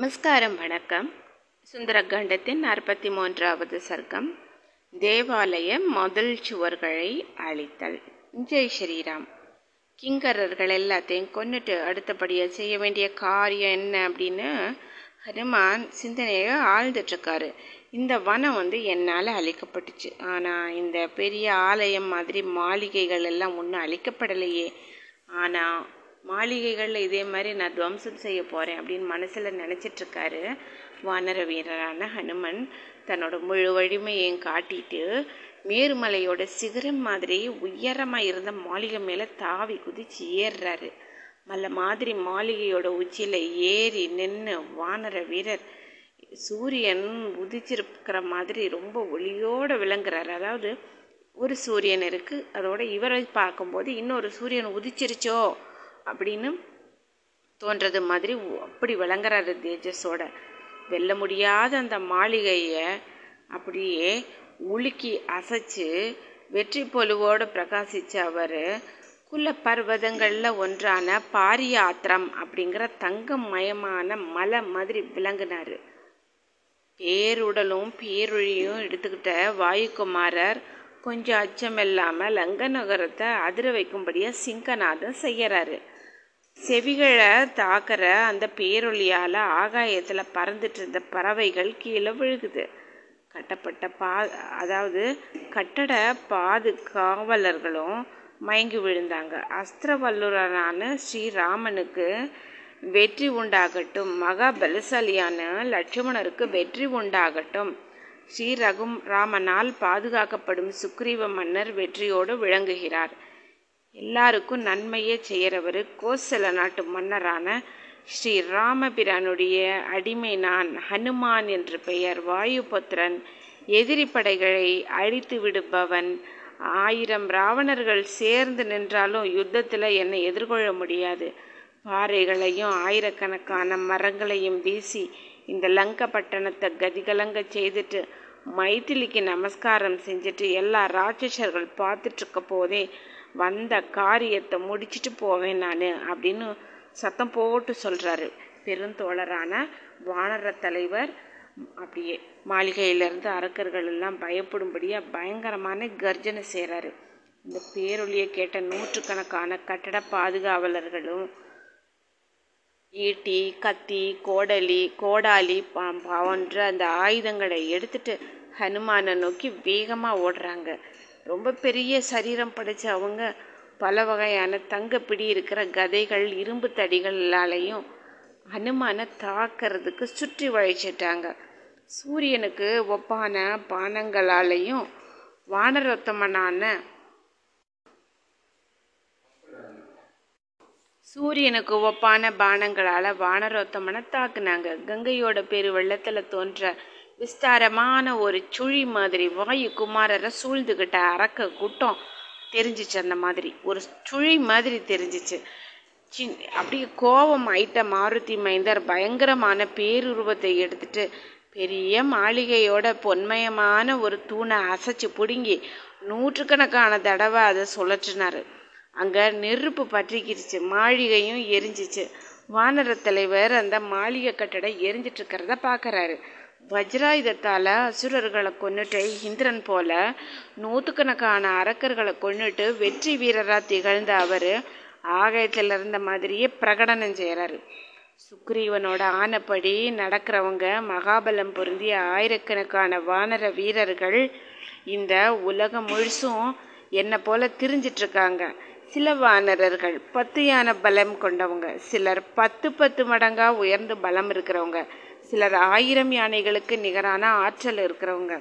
நமஸ்காரம் வணக்கம். சுந்தரகண்டத்தின் நாற்பத்தி மூன்றாவது சர்க்கம். தேவாலய முதல் சுவர்களை அழித்தல். ஜெய் ஸ்ரீராம். கிங்கரர்கள் எல்லாத்தையும் கொன்னுட்டு அடுத்தபடியாக செய்ய வேண்டிய காரியம் என்ன அப்படின்னு ஹனுமான் சிந்தனையை ஆழ்ந்துட்டுருக்காரு. இந்த வனம் வந்து என்னால் அழிக்கப்பட்டுச்சு. ஆனால் இந்த பெரிய ஆலயம் மாதிரி மாளிகைகள் எல்லாம் ஒன்றும் அழிக்கப்படலையே. ஆனால் மாளிகைகளில் இதே மாதிரி நான் துவம்சம் செய்ய போகிறேன் அப்படின்னு மனசில் நினச்சிட்ருக்காரு வானர வீரரான ஹனுமன். தன்னோட முழு வலிமையையும் காட்டிட்டு மேருமலையோட சிகரம் மாதிரி உயரமாக இருந்த மாளிகை மேலே தாவி குதிச்சு ஏறுறாரு. மல்ல மாதிரி மாளிகையோட உச்சியில் ஏறி நின்று வானர வீரர் சூரியன் உதிச்சிருக்கிற மாதிரி ரொம்ப ஒளியோடு விளங்குறாரு. அதாவது ஒரு சூரியன் இருக்குது அதோட இவரை பார்க்கும்போது இன்னொரு சூரியன் உதிச்சிருச்சோ அப்படின்னு தோன்றது மாதிரி அப்படி விளங்குறாரு தேஜஸோட. வெல்ல முடியாத அந்த மாளிகையை அப்படியே உலுக்கி அசைச்சு வெற்றி பொலுவோடு பிரகாசித்த அவர் குல பர்வதங்களில் ஒன்றான பாரியாத்திரம் அப்படிங்கிற தங்கம் மயமான மலை மாதிரி விளங்கினார். பேருடலும் பேரொழியும் எடுத்துக்கிட்ட வாயுகுமாரர் கொஞ்சம் அச்சமில்லாமல் லங்க நகரத்தை அதிர வைக்கும்படியாக சிங்கநாதம் செய்யறாரு. செவிகளை தாக்கிற அந்த பேரொழியால் ஆகாயத்தில் பறந்துட்டு இருந்த பறவைகள் கீழே விழுகுது. கட்டப்பட்ட பா அதாவது கட்டட பாதுகாவலர்களும் மயங்கி விழுந்தாங்க. அஸ்திரவல்லுரனான ஸ்ரீராமனுக்கு வெற்றி உண்டாகட்டும் மகா பலசாலியான லட்சுமணருக்கு வெற்றி உண்டாகட்டும். ஸ்ரீ ரகும் ராமனால் பாதுகாக்கப்படும் சுக்ரீவ மன்னர் வெற்றியோடு விளங்குகிறார். எல்லாருக்கும் நன்மையே செய்கிறவர் கோசல நாட்டு மன்னரான ஸ்ரீ ராமபிரானுடைய அடிமை நான் ஹனுமான் என்று பெயர். வாயுபுத்திரன் எதிரி படைகளை அழித்து விடுபவன். ஆயிரம் ராவணர்கள் சேர்ந்து நின்றாலும் யுத்தத்தில் என்னை எதிர்கொள்ள முடியாது. பாறைகளையும் ஆயிரக்கணக்கான மரங்களையும் வீசி இந்த லங்க பட்டணத்தை கதிகலங்க செய்துட்டு மைத்திலிக்கு நமஸ்காரம் செஞ்சுட்டு எல்லா ராட்சசர்கள் பார்த்துட்ருக்க போதே வந்த காரியத்தை முடிச்சுட்டு போவேன் நான் அப்படின்னு சத்தம் போட்டு சொல்கிறாரு பெருந்தோழரான வானர தலைவர் அப்படியே மாளிகையிலேருந்து அரக்கர்கள் எல்லாம் பயப்படும்படியாக பயங்கரமான கர்ஜனை செய்கிறாரு இந்த பேரொழியை கேட்ட நூற்றுக்கணக்கான கட்டட பாதுகாவலர்களும் ஈட்டி கத்தி கோடலி கோடாலி போன்ற அந்த ஆயுதங்களை எடுத்துட்டு ஹனுமானை நோக்கி வேகமாக ஓடுறாங்க. ரொம்ப பெரிய சரீரம் படைச்ச அவங்க பல வகையான தங்கப்பிடி இருக்கிற கதைகள் இரும்பு தடிகளாலையும் ஹனுமானை தாக்கிறதுக்கு சுற்றி வழிச்சிட்டாங்க. சூரியனுக்கு ஒப்பான பானங்களாலையும் வானரத்தமனான சூரியனுக்கு ஒப்பான பானங்களால் வானரோத்தமனை தாக்குனாங்க. கங்கையோட பெரு வெள்ளத்தில் தோன்ற விஸ்தாரமான ஒரு சுழி மாதிரி வாயு குமாரரை சூழ்ந்துக்கிட்ட அரக்க கூட்டம் தெரிஞ்சிச்சு அந்த மாதிரி. ஒரு சுழி மாதிரி தெரிஞ்சிச்சு. சின் அப்படியே கோபம் ஆயிட்ட மாருதி மைந்தர் பயங்கரமான பேருருவத்தை எடுத்துட்டு பெரிய மாளிகையோட பொன்மயமான ஒரு தூணை அசைச்சு பிடுங்கி நூற்றுக்கணக்கான தடவை அதை சுழற்றினார். அங்கே நெருப்பு பற்றிக்கிடுச்சு மாளிகையும் எரிஞ்சிச்சு. வானர தலைவர் அந்த மாளிகை கட்டடம் எரிஞ்சிட்டு இருக்கிறத பார்க்குறாரு வஜ்ராயுதத்தால் அசுரர்களை கொண்டுட்டு இந்திரன் போல நூற்றுக்கணக்கான அரக்கர்களை கொண்டுட்டு வெற்றி வீரராக திகழ்ந்த அவர் ஆகாயத்தில் இருந்த மாதிரியே பிரகடனம் செய்கிறாரு சுக்ரீவனோட ஆனப்படி நடக்கிறவங்க மகாபலம் பொருந்திய ஆயிரக்கணக்கான வானர வீரர்கள் இந்த உலகம் முழுசும் என்னை போல திரிஞ்சிட்ருக்காங்க சில வானரர்கள் பத்து யானை பலம் கொண்டவங்க. சிலர் பத்து பத்து மடங்காக உயர்ந்து பலம் இருக்கிறவங்க. சிலர் ஆயிரம் யானைகளுக்கு நிகரான ஆற்றல் இருக்கிறவங்க.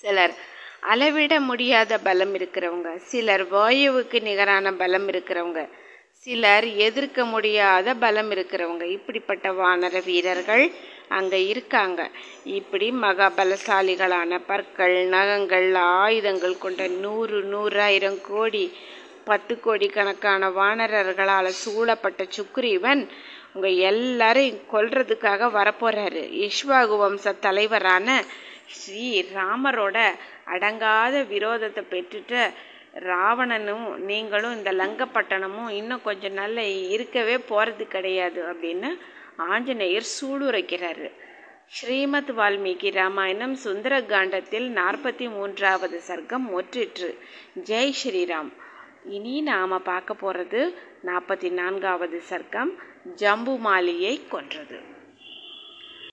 சிலர் அளவிட முடியாத பலம் இருக்கிறவங்க. சிலர் வாயுவுக்கு நிகரான பலம் இருக்கிறவங்க. சிலர் எதிர்க்க முடியாத பலம் இருக்கிறவங்க. இப்படிப்பட்ட வானர வீரர்கள் அங்கே இருக்காங்க. இப்படி மகா பலசாலிகளான பற்கள் நகங்கள் ஆயுதங்கள் கொண்ட நூறு நூறாயிரம் கோடி பத்து கோடி கணக்கான வானரர்களால் சூழப்பட்ட சுக்ரீவன் உங்கள் எல்லாரையும் கொல்றதுக்காக வரப்போகிறாரு இஷ்வாகு வம்ச தலைவரான ஸ்ரீ ராமரோட அடங்காத விரோதத்தை பெற்றுட்டு ராவணனும் நீங்களும் இந்த லங்கப்பட்டணமும் இன்னும் கொஞ்சம் நல்ல இருக்கவே போகிறது கிடையாது அப்படின்னு ஆஞ்சநேயர் சூளுரைக்கிறாரு. ஸ்ரீமத் வால்மீகி ராமாயணம் சுந்தர காண்டத்தில் நாற்பத்தி மூன்றாவது சர்க்கம் ஒற்றிற்று ஜெய் ஸ்ரீராம். இனி நாம பார்க்க போறது நாற்பத்தி நான்காவது சர்க்கம் ஜம்பு மாலியை கொன்றது.